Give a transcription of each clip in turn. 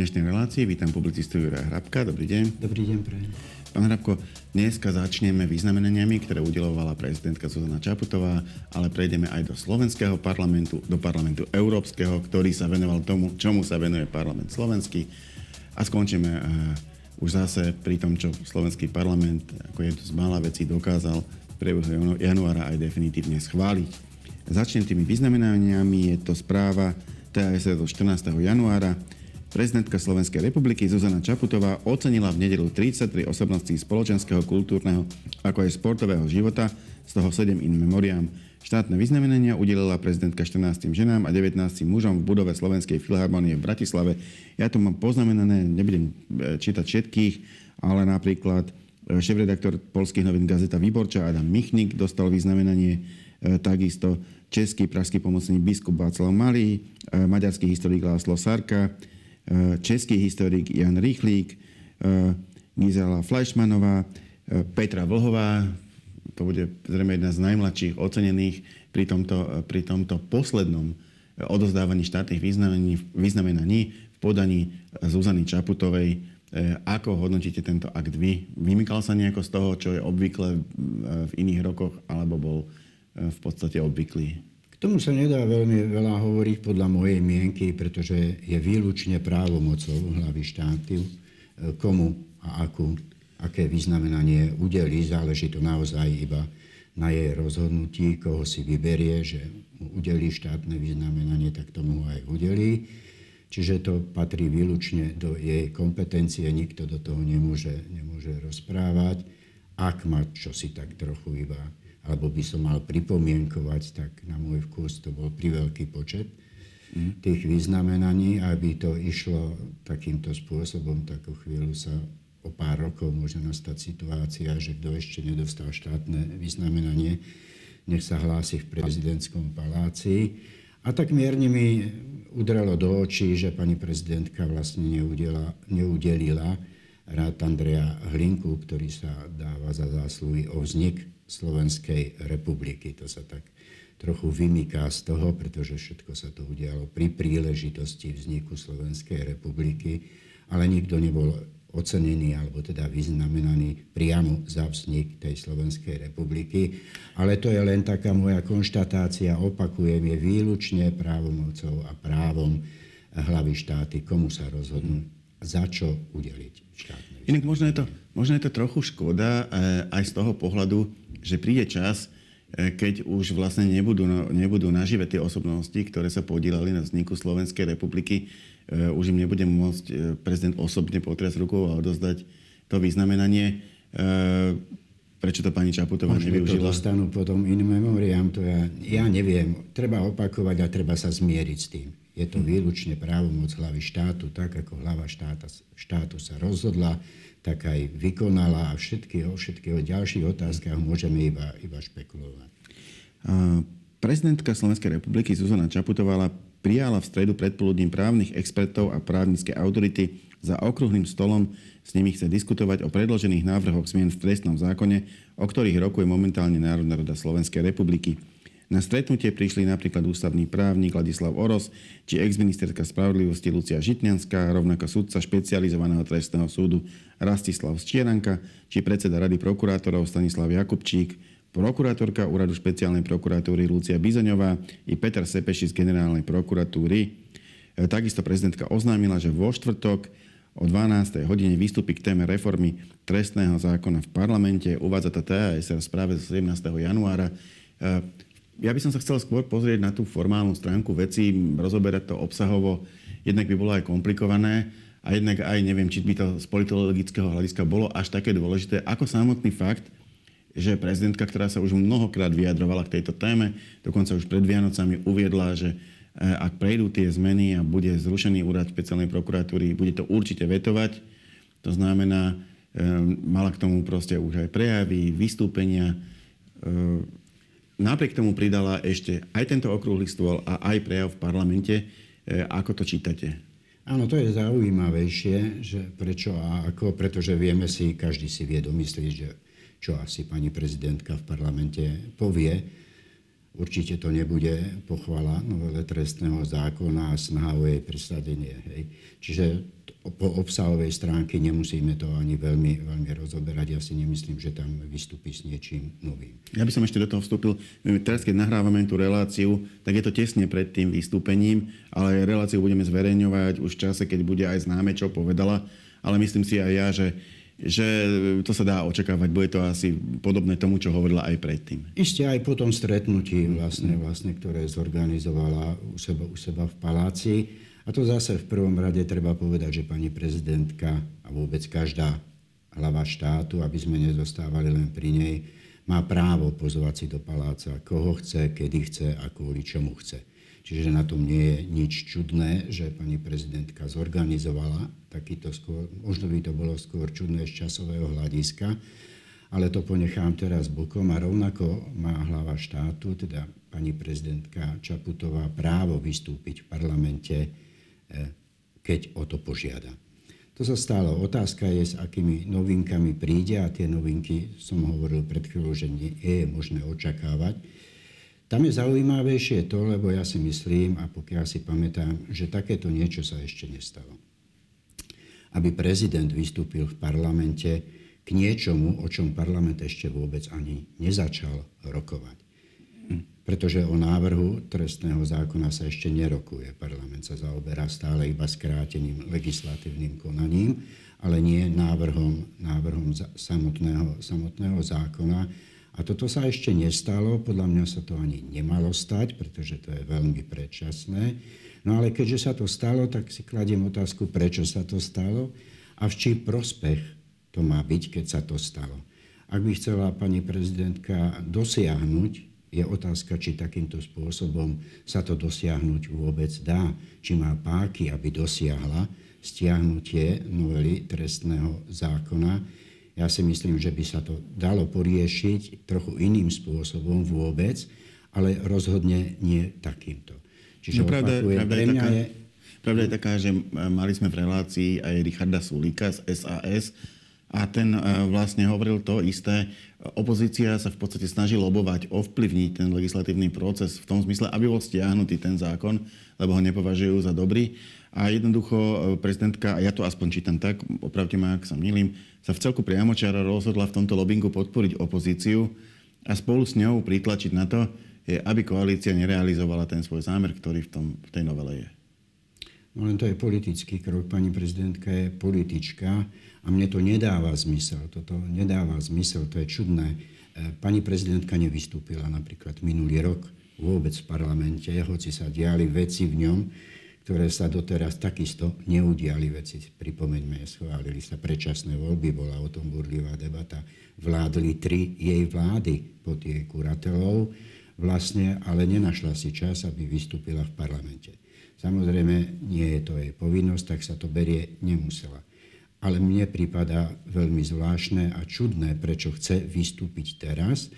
dnešnej relácii vítam publicistu Juraja Hrabka. Dobrý deň. Dobrý deň, prajem. Pán Hrabko, dneska začneme vyznamenaniami, ktoré udelovala prezidentka Zuzana Čaputová, ale prejdeme aj do slovenského parlamentu, do parlamentu európskeho, ktorý sa venoval tomu, čomu sa venuje parlament slovenský. A skončíme uh, už zase pri tom, čo slovenský parlament, ako je to z mála vecí, dokázal priebehu januára aj definitívne schváliť. Začnem tými vyznamenaniami. Je to správa TAS zo 14. januára. Prezidentka Slovenskej republiky Zuzana Čaputová ocenila v nedelu 33 osobností spoločenského, kultúrneho ako aj sportového života, z toho 7 in memoriam. Štátne vyznamenania udelila prezidentka 14 ženám a 19 mužom v budove Slovenskej filharmonie v Bratislave. Ja to mám poznamenané, nebudem e, čítať všetkých, ale napríklad e, šéf-redaktor polských novín Gazeta Výborča Adam Michnik dostal vyznamenanie, e, takisto český pražský pomocný biskup Václav Malý, maďarský historik Láslo Sarka, český historik Jan Rýchlík, eh, Gizela Fleischmanová, eh, Petra Vlhová, to bude zrejme jedna z najmladších ocenených pri tomto, pri tomto poslednom odozdávaní štátnych vyznamenaní, vyznamenaní v podaní Zuzany Čaputovej. Ako hodnotíte tento akt vy? Vymykal sa nejako z toho, čo je obvykle v iných rokoch, alebo bol v podstate obvyklý? Tomu sa nedá veľmi veľa hovoriť podľa mojej mienky, pretože je výlučne právomocou hlavy štátu, e, komu a akú, aké vyznamenanie udeli. Záleží to naozaj iba na jej rozhodnutí, koho si vyberie, že mu udelí štátne vyznamenanie, tak tomu aj udelí. Čiže to patrí výlučne do jej kompetencie, nikto do toho nemôže, nemôže rozprávať. Ak má čosi tak trochu iba alebo by som mal pripomienkovať, tak na môj vkus to bol priveľký počet mm. tých vyznamenaní, aby to išlo takýmto spôsobom, tak o chvíľu sa o pár rokov môže nastať situácia, že kto ešte nedostal štátne vyznamenanie, nech sa hlási v prezidentskom paláci. A tak mierne mi udrelo do očí, že pani prezidentka vlastne neudela, neudelila rád Andreja Hlinku, ktorý sa dáva za zásluhy o vznik Slovenskej republiky. To sa tak trochu vymyká z toho, pretože všetko sa to udialo pri príležitosti vzniku Slovenskej republiky, ale nikto nebol ocenený alebo teda vyznamenaný priamo za vznik tej Slovenskej republiky. Ale to je len taká moja konštatácia, opakujem, je výlučne právomocou a právom hlavy štáty, komu sa rozhodnú, za čo udeliť štátne. Inak možno je to, možno je to trochu škoda eh, aj z toho pohľadu, že príde čas, e, keď už vlastne nebudú, no, nebudú nažive tie osobnosti, ktoré sa podielali na vzniku Slovenskej republiky, e, už im nebude môcť prezident osobne potriasť rukou a odozdať to vyznamenanie. Prečo to pani Čaputová Možno nevyužila? to dostanú potom in memoriam, to ja, ja neviem. Treba opakovať a treba sa zmieriť s tým. Je to výlučne právomoc hlavy štátu, tak ako hlava štáta, štátu sa rozhodla tak aj vykonala a všetky, o ďalších otázkach môžeme iba, iba špekulovať. Prezidentka Slovenskej republiky Zuzana Čaputová prijala v stredu predpoludním právnych expertov a právnické autority za okrúhlym stolom. S nimi chce diskutovať o predložených návrhoch zmien v trestnom zákone, o ktorých rokuje momentálne Národná rada Slovenskej republiky. Na stretnutie prišli napríklad ústavný právnik Ladislav Oros či exministerka spravodlivosti Lucia Žitňanská, rovnako sudca špecializovaného trestného súdu Rastislav Stieranka či predseda Rady prokurátorov Stanislav Jakubčík, prokurátorka úradu špeciálnej prokuratúry Lucia Bizoňová i Peter Sepeši z generálnej prokuratúry. E, takisto prezidentka oznámila, že vo štvrtok o 12. hodine vystúpi k téme reformy trestného zákona v parlamente. Uvádza to TASR správe z 17. januára. Ja by som sa chcel skôr pozrieť na tú formálnu stránku veci, rozoberať to obsahovo. Jednak by bolo aj komplikované a jednak aj neviem, či by to z politologického hľadiska bolo až také dôležité, ako samotný fakt, že prezidentka, ktorá sa už mnohokrát vyjadrovala k tejto téme, dokonca už pred Vianocami uviedla, že eh, ak prejdú tie zmeny a bude zrušený úrad špeciálnej prokuratúry, bude to určite vetovať. To znamená, eh, mala k tomu proste už aj prejavy, vystúpenia, eh, napriek tomu pridala ešte aj tento okrúhly stôl a aj prejav v parlamente. E, ako to čítate? Áno, to je zaujímavejšie, že prečo a ako, pretože vieme si, každý si vie domyslieť, že čo asi pani prezidentka v parlamente povie. Určite to nebude pochvala novele trestného zákona a snaha o jej presadenie. Hej. Čiže po obsahovej stránke nemusíme to ani veľmi, veľmi rozoberať. Ja si nemyslím, že tam vystúpi s niečím novým. Ja by som ešte do toho vstúpil. Teraz, keď nahrávame tú reláciu, tak je to tesne pred tým vystúpením, ale reláciu budeme zverejňovať už v čase, keď bude aj známe, čo povedala. Ale myslím si aj ja, že že to sa dá očakávať. Bude to asi podobné tomu, čo hovorila aj predtým. Ešte aj po tom stretnutí, vlastne, vlastne, ktoré zorganizovala u seba, u seba v paláci. A to zase v prvom rade treba povedať, že pani prezidentka a vôbec každá hlava štátu, aby sme nezostávali len pri nej, má právo pozvať si do paláca, koho chce, kedy chce a kvôli čomu chce. Čiže na tom nie je nič čudné, že pani prezidentka zorganizovala takýto skôr, možno by to bolo skôr čudné z časového hľadiska, ale to ponechám teraz bokom a rovnako má hlava štátu, teda pani prezidentka Čaputová, právo vystúpiť v parlamente, eh, keď o to požiada. To sa stalo. Otázka je, s akými novinkami príde a tie novinky, som hovoril pred chvíľou, že nie je možné očakávať. Tam je zaujímavejšie to, lebo ja si myslím, a pokiaľ si pamätám, že takéto niečo sa ešte nestalo. Aby prezident vystúpil v parlamente k niečomu, o čom parlament ešte vôbec ani nezačal rokovať. Pretože o návrhu trestného zákona sa ešte nerokuje. Parlament sa zaoberá stále iba skráteným legislatívnym konaním, ale nie návrhom, návrhom samotného, samotného zákona, a toto sa ešte nestalo, podľa mňa sa to ani nemalo stať, pretože to je veľmi predčasné. No ale keďže sa to stalo, tak si kladiem otázku, prečo sa to stalo a v čí prospech to má byť, keď sa to stalo. Ak by chcela pani prezidentka dosiahnuť, je otázka, či takýmto spôsobom sa to dosiahnuť vôbec dá. Či má páky, aby dosiahla stiahnutie novely trestného zákona, ja si myslím, že by sa to dalo poriešiť trochu iným spôsobom vôbec, ale rozhodne nie takýmto. Čiže no, pravda, opakujem, pravda, je taká, je... pravda je taká, že mali sme v relácii aj Richarda Sulíka z SAS a ten e, vlastne hovoril to isté. Opozícia sa v podstate snaží lobovať, ovplyvniť ten legislatívny proces v tom zmysle, aby bol stiahnutý ten zákon, lebo ho nepovažujú za dobrý. A jednoducho e, prezidentka, a ja to aspoň čítam tak, opravte ma, ak sa milím, sa v celku priamočiara rozhodla v tomto lobingu podporiť opozíciu a spolu s ňou pritlačiť na to, aby koalícia nerealizovala ten svoj zámer, ktorý v, tom, v tej novele je. No len to je politický krok. Pani prezidentka je politička a mne to nedáva zmysel. Toto nedáva zmysel, to je čudné. E, pani prezidentka nevystúpila napríklad minulý rok vôbec v parlamente, hoci sa diali veci v ňom, ktoré sa doteraz takisto neudiali veci. Pripomeňme, schválili sa predčasné voľby, bola o tom burlivá debata. Vládli tri jej vlády pod jej kuratelou, vlastne, ale nenašla si čas, aby vystúpila v parlamente. Samozrejme, nie je to jej povinnosť, tak sa to berie nemusela. Ale mne prípada veľmi zvláštne a čudné, prečo chce vystúpiť teraz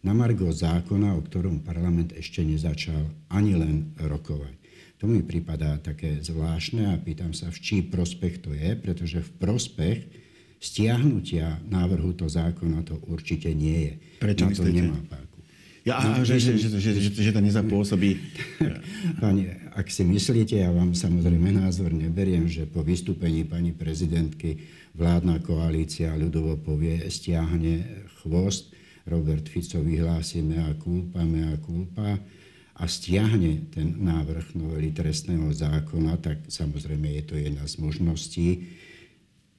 na margo zákona, o ktorom parlament ešte nezačal ani len rokovať. To mi prípada také zvláštne a pýtam sa, v čí prospech to je, pretože v prospech stiahnutia návrhu to zákona to určite nie je. Prečo Na to myslíte? nemá páku. Ja, no, že, že, že, že, že, že to nezapôsobí. Pani, ak si myslíte, ja vám samozrejme názor neberiem, že po vystúpení pani prezidentky vládna koalícia ľudovo povie, stiahne chvost, Robert Fico vyhlási mea culpa, mea culpa, a stiahne ten návrh novely trestného zákona, tak samozrejme je to jedna z možností,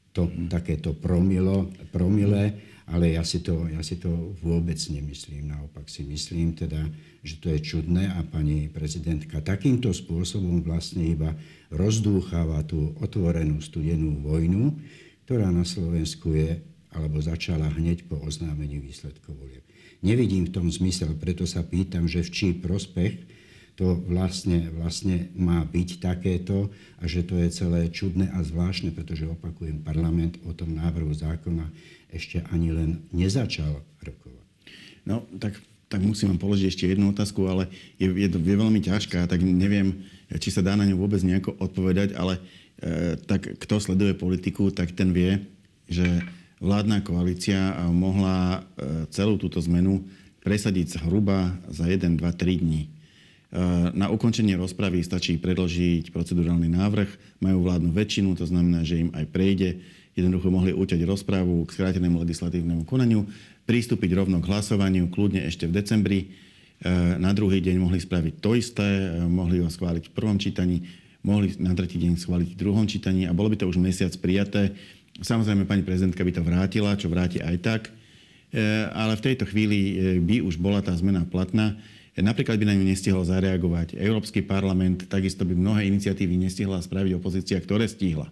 to, takéto promilo, promile, ale ja si, to, ja si to vôbec nemyslím. Naopak si myslím teda, že to je čudné a pani prezidentka takýmto spôsobom vlastne iba rozdúcháva tú otvorenú studenú vojnu, ktorá na Slovensku je alebo začala hneď po oznámení výsledkov volieb. Nevidím v tom zmysel, preto sa pýtam, že v čí prospech to vlastne, vlastne má byť takéto a že to je celé čudné a zvláštne, pretože opakujem, parlament o tom návrhu zákona ešte ani len nezačal rokovať. No, tak, tak musím vám položiť ešte jednu otázku, ale je, je, je veľmi ťažká, tak neviem, či sa dá na ňu vôbec nejako odpovedať, ale e, tak kto sleduje politiku, tak ten vie, že vládna koalícia mohla e, celú túto zmenu presadiť zhruba za 1, 2, 3 dní. Na ukončenie rozpravy stačí predložiť procedurálny návrh, majú vládnu väčšinu, to znamená, že im aj prejde. Jednoducho mohli uťať rozprávu k skrátenému legislatívnemu konaniu, pristúpiť rovno k hlasovaniu, kľudne ešte v decembri. Na druhý deň mohli spraviť to isté, mohli ho schváliť v prvom čítaní, mohli na tretí deň schváliť v druhom čítaní a bolo by to už mesiac prijaté. Samozrejme, pani prezidentka by to vrátila, čo vráti aj tak, ale v tejto chvíli by už bola tá zmena platná. Napríklad by na ňu nestihol zareagovať Európsky parlament, takisto by mnohé iniciatívy nestihla spraviť opozícia, ktoré stihla.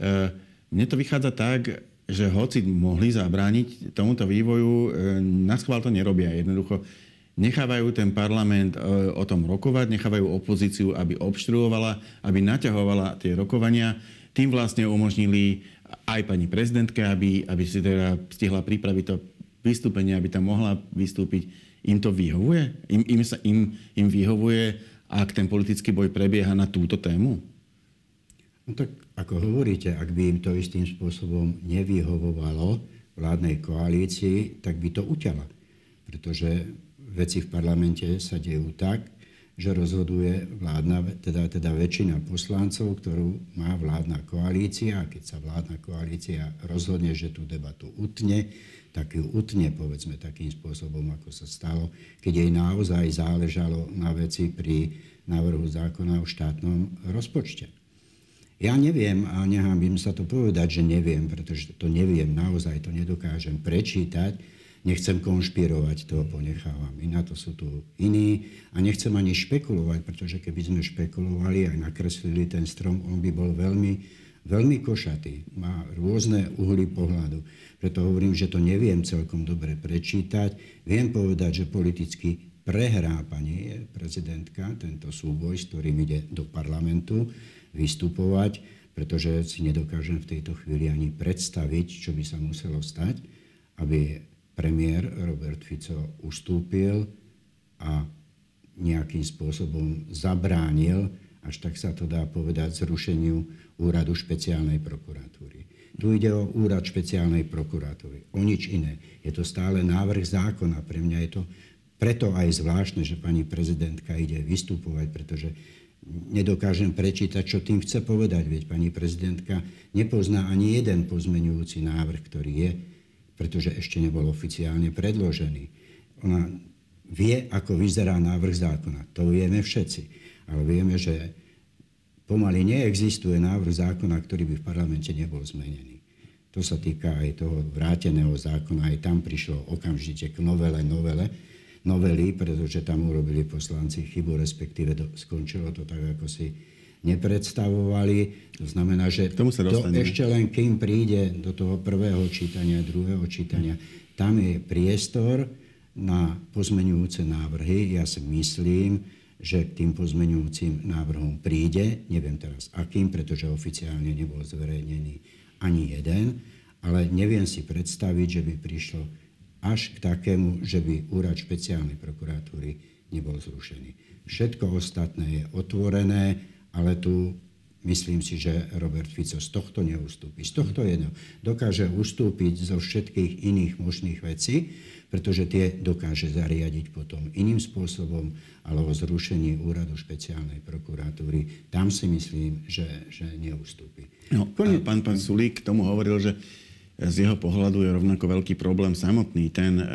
E, mne to vychádza tak, že hoci mohli zabrániť tomuto vývoju, e, na schvál to nerobia. Jednoducho nechávajú ten parlament e, o tom rokovať, nechávajú opozíciu, aby obštruovala, aby naťahovala tie rokovania. Tým vlastne umožnili aj pani prezidentke, aby, aby si teda stihla pripraviť to vystúpenie, aby tam mohla vystúpiť im to vyhovuje? Im, im, sa, im, im vyhovuje, ak ten politický boj prebieha na túto tému? No tak ako hovoríte, ak by im to istým spôsobom nevyhovovalo vládnej koalícii, tak by to uťala. Pretože veci v parlamente sa dejú tak, že rozhoduje vládna, teda, teda väčšina poslancov, ktorú má vládna koalícia. A keď sa vládna koalícia rozhodne, že tú debatu utne, tak ju utne, povedzme, takým spôsobom, ako sa stalo, keď jej naozaj záležalo na veci pri návrhu zákona o štátnom rozpočte. Ja neviem a nehambím sa to povedať, že neviem, pretože to neviem, naozaj to nedokážem prečítať, nechcem konšpirovať, to ponechávam. I na to sú tu iní a nechcem ani špekulovať, pretože keby sme špekulovali a nakreslili ten strom, on by bol veľmi veľmi košatý, má rôzne uhly pohľadu. Preto hovorím, že to neviem celkom dobre prečítať. Viem povedať, že politicky prehrá pani prezidentka tento súboj, s ktorým ide do parlamentu vystupovať, pretože si nedokážem v tejto chvíli ani predstaviť, čo by sa muselo stať, aby premiér Robert Fico ustúpil a nejakým spôsobom zabránil, až tak sa to dá povedať, zrušeniu úradu špeciálnej prokuratúry. Tu ide o úrad špeciálnej prokuratúry, o nič iné. Je to stále návrh zákona. Pre mňa je to preto aj zvláštne, že pani prezidentka ide vystupovať, pretože nedokážem prečítať, čo tým chce povedať. Veď pani prezidentka nepozná ani jeden pozmenujúci návrh, ktorý je, pretože ešte nebol oficiálne predložený. Ona vie, ako vyzerá návrh zákona. To vieme všetci. Ale vieme, že pomaly neexistuje návrh zákona, ktorý by v parlamente nebol zmenený. To sa týka aj toho vráteného zákona. Aj tam prišlo okamžite k novele, novele, novely, pretože tam urobili poslanci chybu, respektíve do, skončilo to tak, ako si nepredstavovali. To znamená, že tomu sa to ešte len kým príde do toho prvého čítania, druhého čítania, tam je priestor na pozmenujúce návrhy. Ja si myslím, že k tým pozmeňujúcim návrhom príde. Neviem teraz akým, pretože oficiálne nebol zverejnený ani jeden, ale neviem si predstaviť, že by prišlo až k takému, že by úrad špeciálnej prokuratúry nebol zrušený. Všetko ostatné je otvorené, ale tu myslím si, že Robert Fico z tohto neustúpi. Z tohto jedno dokáže ustúpiť zo všetkých iných možných vecí, pretože tie dokáže zariadiť potom iným spôsobom, alebo zrušení úradu špeciálnej prokuratúry. Tam si myslím, že, že neustúpi. No, pán, pán Sulík tomu hovoril, že z jeho pohľadu je rovnako veľký problém samotný ten e,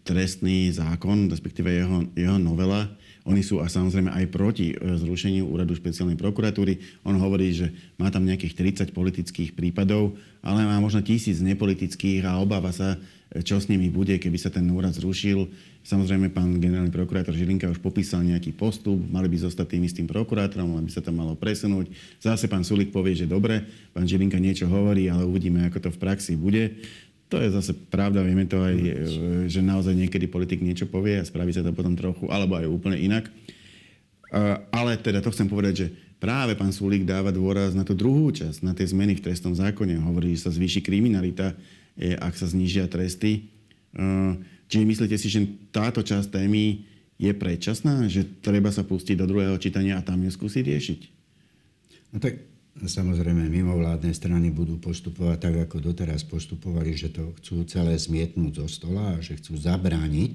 trestný zákon, respektíve jeho, jeho novela. Oni sú a samozrejme aj proti e, zrušeniu úradu špeciálnej prokuratúry. On hovorí, že má tam nejakých 30 politických prípadov, ale má možno tisíc nepolitických a obáva sa, čo s nimi bude, keby sa ten úrad zrušil. Samozrejme, pán generálny prokurátor Žilinka už popísal nejaký postup, mali by zostať tým istým prokurátorom, aby sa to malo presunúť. Zase pán Sulik povie, že dobre, pán Žilinka niečo hovorí, ale uvidíme, ako to v praxi bude. To je zase pravda, vieme to aj, že naozaj niekedy politik niečo povie a spraví sa to potom trochu, alebo aj úplne inak. Ale teda to chcem povedať, že práve pán Sulík dáva dôraz na tú druhú časť, na tie zmeny v trestnom zákone. Hovorí, že sa zvýši kriminalita, ak sa znižia tresty. Čiže myslíte si, že táto časť témy je predčasná, že treba sa pustiť do druhého čítania a tam ju skúsiť riešiť? No tak samozrejme mimovládne strany budú postupovať tak, ako doteraz postupovali, že to chcú celé zmietnúť zo stola a že chcú zabrániť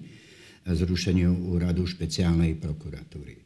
zrušeniu úradu špeciálnej prokuratúry.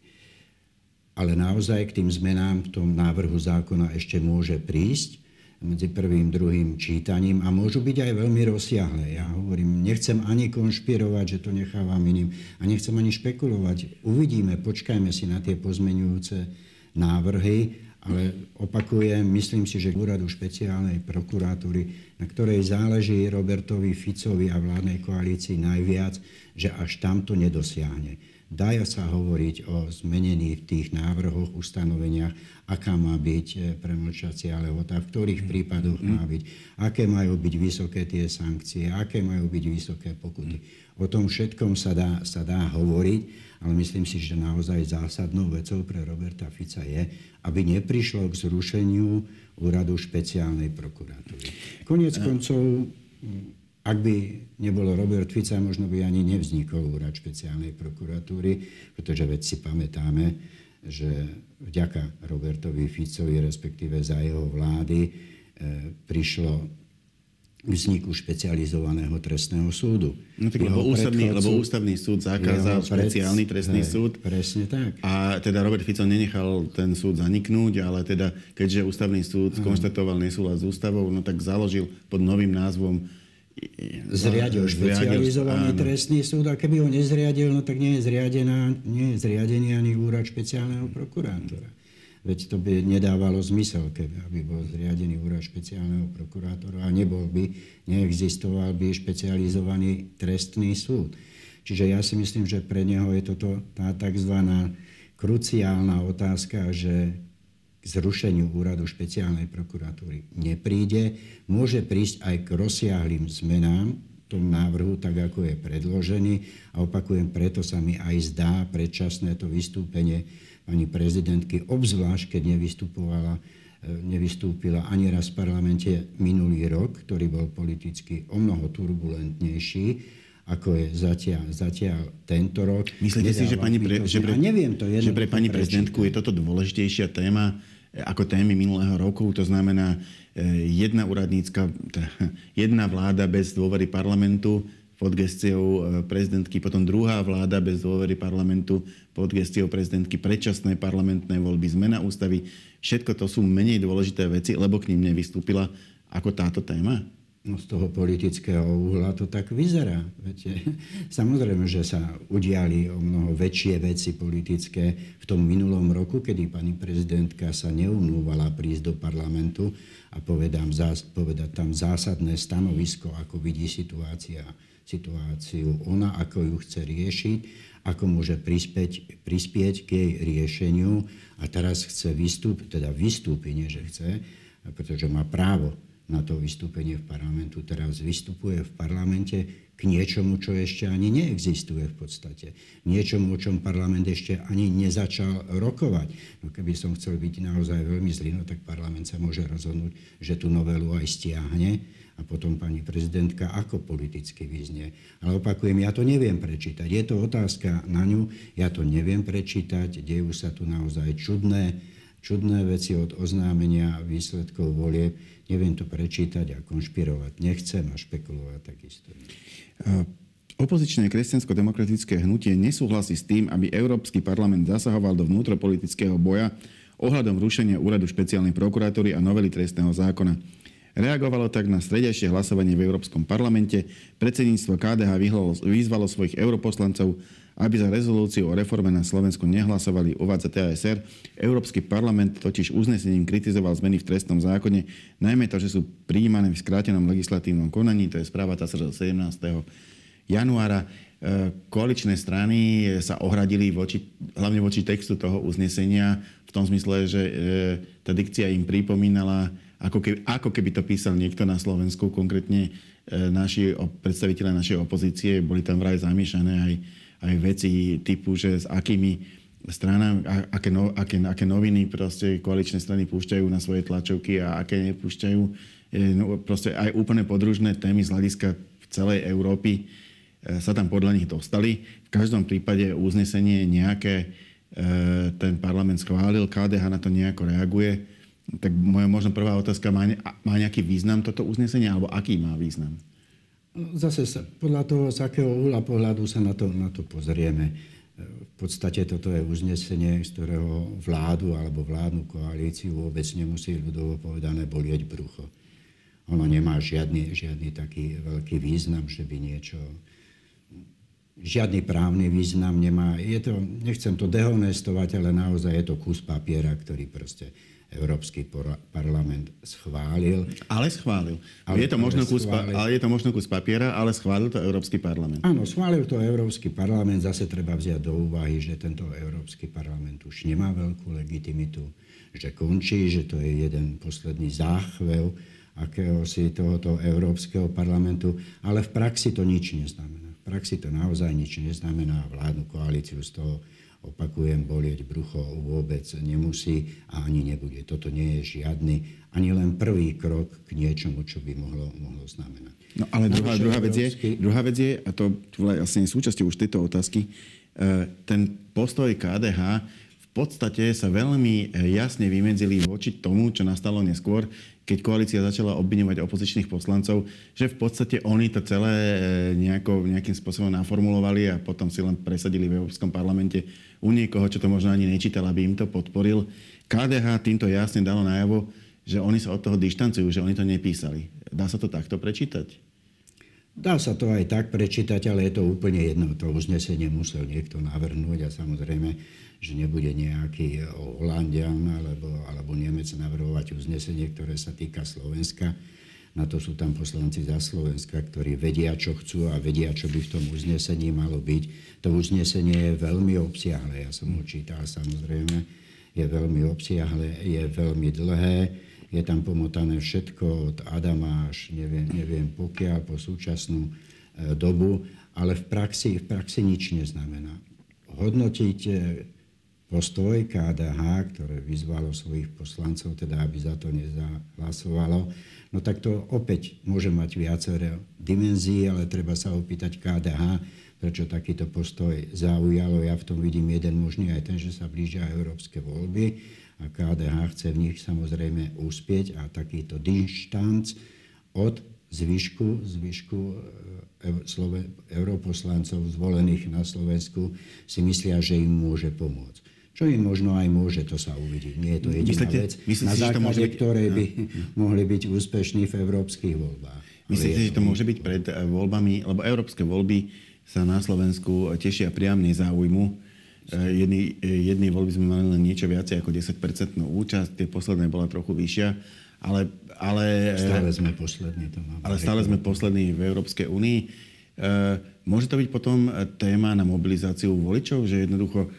Ale naozaj k tým zmenám v tom návrhu zákona ešte môže prísť medzi prvým a druhým čítaním a môžu byť aj veľmi rozsiahle. Ja hovorím, nechcem ani konšpirovať, že to nechávam iným a nechcem ani špekulovať. Uvidíme, počkajme si na tie pozmenujúce návrhy, ale opakujem, myslím si, že úradu špeciálnej prokuratúry, na ktorej záleží Robertovi Ficovi a vládnej koalícii najviac, že až tam to nedosiahne Dá sa hovoriť o zmenených tých návrhoch, ustanoveniach, aká má byť e, premlčacia lehota, v ktorých prípadoch má byť, aké majú byť vysoké tie sankcie, aké majú byť vysoké pokuty. O tom všetkom sa dá, sa dá hovoriť, ale myslím si, že naozaj zásadnou vecou pre Roberta Fica je, aby neprišlo k zrušeniu úradu špeciálnej prokuratúry. Konec koncov ak by nebolo Robert Fica, možno by ani nevznikol úrad špeciálnej prokuratúry, pretože veď si pamätáme, že vďaka Robertovi Ficovi, respektíve za jeho vlády, e, prišlo k vzniku špecializovaného trestného súdu. No tak lebo ústavný, lebo ústavný súd zakázal pred... špeciálny trestný hej, súd. Presne tak. A teda Robert Fico nenechal ten súd zaniknúť, ale teda keďže ústavný súd skonštatoval nesúhlas s ústavou, no tak založil pod novým názvom zriadil špecializovaný áno. trestný súd a keby ho nezriadil, no tak nie je, zriadená, nie je zriadený ani úrad špeciálneho prokurátora. Veď to by nedávalo zmysel, keby aby bol zriadený úrad špeciálneho prokurátora a nebol by, neexistoval by špecializovaný trestný súd. Čiže ja si myslím, že pre neho je toto tá tzv. kruciálna otázka, že k zrušeniu úradu špeciálnej prokuratúry nepríde. Môže prísť aj k rozsiahlým zmenám tom návrhu, tak ako je predložený. A opakujem, preto sa mi aj zdá predčasné to vystúpenie pani prezidentky, obzvlášť keď nevystupovala e, nevystúpila ani raz v parlamente minulý rok, ktorý bol politicky o mnoho turbulentnejší ako je zatiaľ, zatiaľ tento rok. Myslíte si, že, pani pre, že, pre, neviem to že pre pani prezidentku je toto dôležitejšia téma ako témy minulého roku. To znamená e, jedna úradnícka, teda jedna vláda bez dôvery parlamentu pod gestiou e, prezidentky, potom druhá vláda bez dôvery parlamentu pod gestiou prezidentky, predčasné parlamentné voľby, zmena ústavy. Všetko to sú menej dôležité veci, lebo k ním nevystúpila ako táto téma? No z toho politického uhla to tak vyzerá. Viete, samozrejme, že sa udiali o mnoho väčšie veci politické v tom minulom roku, kedy pani prezidentka sa neumlúvala prísť do parlamentu a povedám, povedať tam zásadné stanovisko, ako vidí situácia, situáciu ona, ako ju chce riešiť, ako môže prispieť, prispieť k jej riešeniu a teraz chce vystúpiť, teda vystúpiť, nie že chce, pretože má právo na to vystúpenie v parlamentu. Teraz vystupuje v parlamente k niečomu, čo ešte ani neexistuje v podstate. Niečomu, o čom parlament ešte ani nezačal rokovať. No keby som chcel byť naozaj veľmi zlý, no tak parlament sa môže rozhodnúť, že tú novelu aj stiahne a potom pani prezidentka ako politicky vyznie. Ale opakujem, ja to neviem prečítať. Je to otázka na ňu, ja to neviem prečítať, dejú sa tu naozaj čudné, čudné veci od oznámenia výsledkov volieb Neviem to prečítať a konšpirovať. Nechcem a špekulovať takisto. Opozičné kresťansko-demokratické hnutie nesúhlasí s tým, aby Európsky parlament zasahoval do vnútropolitického boja ohľadom rušenia úradu špeciálnej prokuratúry a novely trestného zákona. Reagovalo tak na stredejšie hlasovanie v Európskom parlamente. Predsedníctvo KDH vyzvalo svojich europoslancov, aby za rezolúciu o reforme na Slovensku nehlasovali, uvádza TASR. Európsky parlament totiž uznesením kritizoval zmeny v trestnom zákone, najmä to, že sú prijímané v skrátenom legislatívnom konaní, to je správa TASR 17. januára. E, koaličné strany sa ohradili voči, hlavne voči textu toho uznesenia v tom zmysle, že e, tá dikcia im pripomínala, ako keby, ako keby to písal niekto na Slovensku, konkrétne e, naši predstaviteľe našej opozície, boli tam vraj zamiešané aj aj veci typu, že s akými stranami, aké, no, aké, aké noviny proste koaličné strany púšťajú na svoje tlačovky a aké nepúšťajú. No, proste aj úplne podružné témy z hľadiska celej Európy e, sa tam podľa nich dostali. V každom prípade uznesenie nejaké e, ten parlament schválil, KDH na to nejako reaguje. Tak moja možno prvá otázka, má, má nejaký význam toto uznesenie, alebo aký má význam? Zase sa, podľa toho, z akého uhla pohľadu sa na to, na to pozrieme. V podstate toto je uznesenie, z ktorého vládu alebo vládnu koalíciu vôbec nemusí ľudovo povedané bolieť brucho. Ono nemá žiadny, žiadny taký veľký význam, že by niečo žiadny právny význam nemá. Je to, nechcem to dehonestovať, ale naozaj je to kus papiera, ktorý proste Európsky parlament schválil. Ale schválil. Ale, je to možno kus, schválil. ale je to možno kus papiera, ale schválil to Európsky parlament. Áno, schválil to Európsky parlament. Zase treba vziať do úvahy, že tento Európsky parlament už nemá veľkú legitimitu, že končí, že to je jeden posledný záchvev akéhosi tohoto Európskeho parlamentu, ale v praxi to nič neznamená. V praxi to naozaj nič neznamená. Vládnu koalíciu z toho opakujem, bolieť brucho vôbec nemusí a ani nebude. Toto nie je žiadny, ani len prvý krok k niečomu, čo by mohlo, mohlo znamenať. No ale druhá, druhá, vec je, druhá vec je, a to vlastne je súčasťou už tejto otázky, e, ten postoj KDH podstate sa veľmi e, jasne vymedzili voči tomu, čo nastalo neskôr, keď koalícia začala obviňovať opozičných poslancov, že v podstate oni to celé e, nejako, nejakým spôsobom naformulovali a potom si len presadili v Európskom parlamente u niekoho, čo to možno ani nečítal, aby im to podporil. KDH týmto jasne dalo najavo, že oni sa od toho dištancujú, že oni to nepísali. Dá sa to takto prečítať? Dá sa to aj tak prečítať, ale je to úplne jedno. To uznesenie musel niekto navrhnúť a samozrejme že nebude nejaký Holandian alebo, alebo Nemec navrhovať uznesenie, ktoré sa týka Slovenska. Na to sú tam poslanci za Slovenska, ktorí vedia, čo chcú a vedia, čo by v tom uznesení malo byť. To uznesenie je veľmi obsiahle. Ja som ho čítal samozrejme. Je veľmi obsiahle, je veľmi dlhé. Je tam pomotané všetko od Adama až neviem, neviem pokiaľ po súčasnú e, dobu, ale v praxi, v praxi nič neznamená. Hodnotiť e, postoj KDH, ktoré vyzvalo svojich poslancov, teda aby za to nezahlasovalo, no tak to opäť môže mať viaceré dimenzií, ale treba sa opýtať KDH, prečo takýto postoj zaujalo. Ja v tom vidím jeden možný aj ten, že sa blížia európske voľby a KDH chce v nich samozrejme úspieť a takýto dištanc od zvyšku, zvyšku e, europoslancov zvolených na Slovensku si myslia, že im môže pomôcť. Čo im možno aj môže, to sa uvidí. Nie je to jediná myslíte, vec, myslíte, na základe môže byť... ktorej by no. mohli byť úspešní v európskych voľbách. Myslíte, že to môže byť pred eh, voľbami, lebo európske voľby sa na Slovensku tešia priam nezáujmu. Eh, jedný, eh, jedný voľby sme mali len niečo viacej ako 10% účasť, tie posledné bola trochu vyššia, ale... ale stále sme poslední. To ale stále sme poslední v Európskej únii. Môže to byť potom téma na mobilizáciu voličov, že jednoducho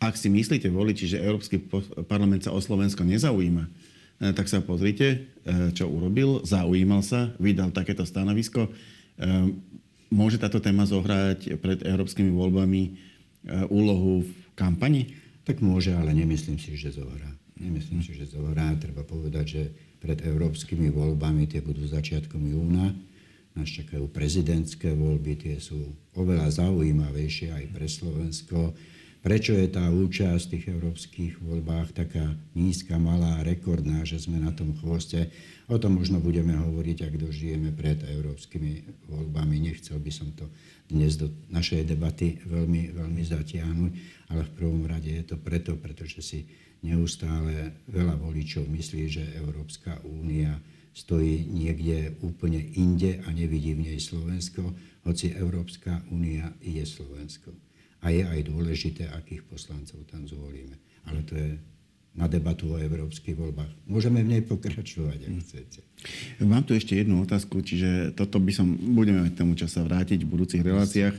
ak si myslíte, voliči, že Európsky parlament sa o Slovensko nezaujíma, e, tak sa pozrite, e, čo urobil. Zaujímal sa, vydal takéto stanovisko. E, môže táto téma zohrať pred európskymi voľbami úlohu v kampani? Tak môže, ale nemyslím si, že zohrá. Nemyslím si, že zohrá. Treba povedať, že pred európskymi voľbami, tie budú začiatkom júna, nás čakajú prezidentské voľby, tie sú oveľa zaujímavejšie aj pre Slovensko prečo je tá účasť v tých európskych voľbách taká nízka, malá, rekordná, že sme na tom chvoste. O tom možno budeme hovoriť, ak dožijeme pred európskymi voľbami. Nechcel by som to dnes do našej debaty veľmi, veľmi zatiahnuť, ale v prvom rade je to preto, pretože si neustále veľa voličov myslí, že Európska únia stojí niekde úplne inde a nevidí v nej Slovensko, hoci Európska únia je Slovensko a je aj dôležité, akých poslancov tam zvolíme. Ale to je na debatu o európskych voľbách. Môžeme v nej pokračovať, ak chcete. Mám tu ešte jednu otázku, čiže toto by som, budeme k tomu časa vrátiť v budúcich reláciách.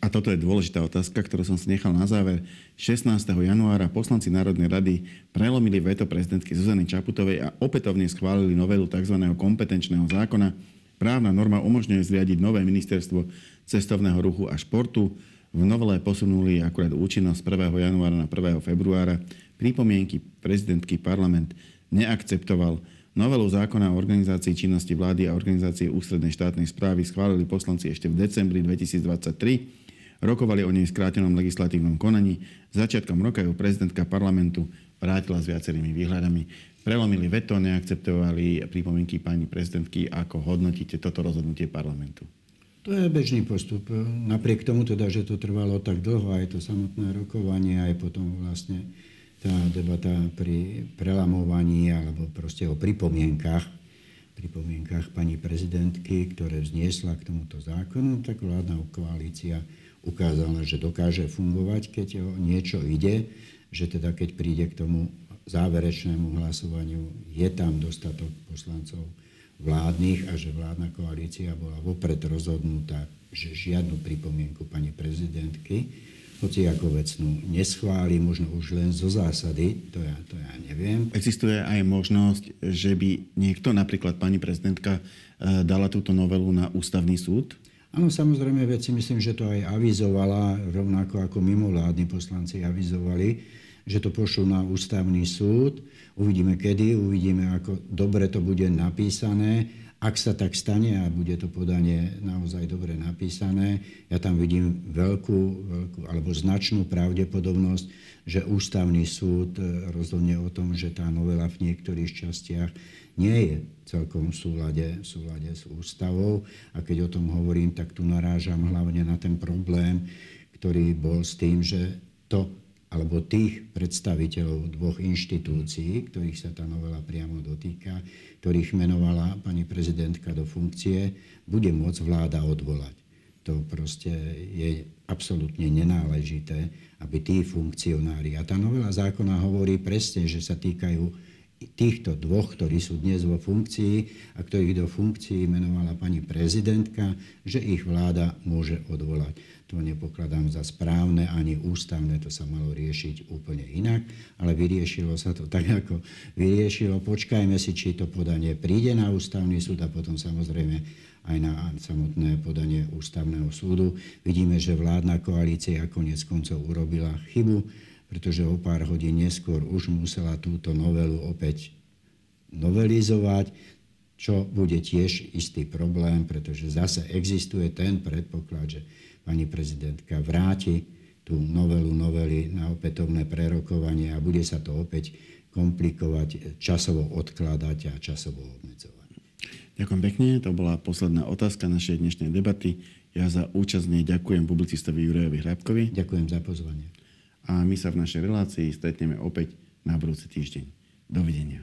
A toto je dôležitá otázka, ktorú som si nechal na záver. 16. januára poslanci Národnej rady prelomili veto prezidentky Zuzany Čaputovej a opätovne schválili novelu tzv. kompetenčného zákona. Právna norma umožňuje zriadiť nové ministerstvo cestovného ruchu a športu v novele posunuli akurát účinnosť 1. januára na 1. februára. Pripomienky prezidentky parlament neakceptoval. Novelu zákona o organizácii činnosti vlády a organizácie ústrednej štátnej správy schválili poslanci ešte v decembri 2023. Rokovali o nej v skrátenom legislatívnom konaní. Začiatkom roka ju prezidentka parlamentu vrátila s viacerými výhľadami. prelomili veto, neakceptovali pripomienky pani prezidentky. Ako hodnotíte toto rozhodnutie parlamentu? To je bežný postup. Napriek tomu teda, že to trvalo tak dlho, aj to samotné rokovanie, aj potom vlastne tá debata pri prelamovaní alebo proste o pripomienkach, pripomienkach pani prezidentky, ktoré vzniesla k tomuto zákonu, tak vládna koalícia ukázala, že dokáže fungovať, keď o niečo ide, že teda keď príde k tomu záverečnému hlasovaniu, je tam dostatok poslancov vládnych a že vládna koalícia bola vopred rozhodnutá, že žiadnu pripomienku pani prezidentky, hoci ako vecnú neschváli, možno už len zo zásady, to ja, to ja neviem. Existuje aj možnosť, že by niekto, napríklad pani prezidentka, eh, dala túto novelu na ústavný súd? Áno, samozrejme, veci myslím, že to aj avizovala, rovnako ako mimovládni poslanci avizovali, že to pošlo na ústavný súd. Uvidíme kedy, uvidíme, ako dobre to bude napísané. Ak sa tak stane a bude to podanie naozaj dobre napísané, ja tam vidím veľkú, veľkú alebo značnú pravdepodobnosť, že ústavný súd rozhodne o tom, že tá novela v niektorých častiach nie je celkom v súlade, v súlade s ústavou. A keď o tom hovorím, tak tu narážam hlavne na ten problém, ktorý bol s tým, že to alebo tých predstaviteľov dvoch inštitúcií, ktorých sa tá novela priamo dotýka, ktorých menovala pani prezidentka do funkcie, bude môcť vláda odvolať. To proste je absolútne nenáležité, aby tí funkcionári. A tá novela zákona hovorí presne, že sa týkajú týchto dvoch, ktorí sú dnes vo funkcii a ktorých do funkcií menovala pani prezidentka, že ich vláda môže odvolať. To nepokladám za správne ani ústavné, to sa malo riešiť úplne inak, ale vyriešilo sa to tak, ako vyriešilo. Počkajme si, či to podanie príde na ústavný súd a potom samozrejme aj na samotné podanie ústavného súdu. Vidíme, že vládna koalícia konec koncov urobila chybu, pretože o pár hodín neskôr už musela túto novelu opäť novelizovať, čo bude tiež istý problém, pretože zase existuje ten predpoklad, že pani prezidentka vráti tú novelu novely na opätovné prerokovanie a bude sa to opäť komplikovať, časovo odkladať a časovo obmedzovať. Ďakujem pekne, to bola posledná otázka našej dnešnej debaty. Ja za účasť nej ďakujem publicistovi Jurajovi Hrabkovi. Ďakujem za pozvanie. A my sa v našej relácii stretneme opäť na budúci týždeň. Dovidenia.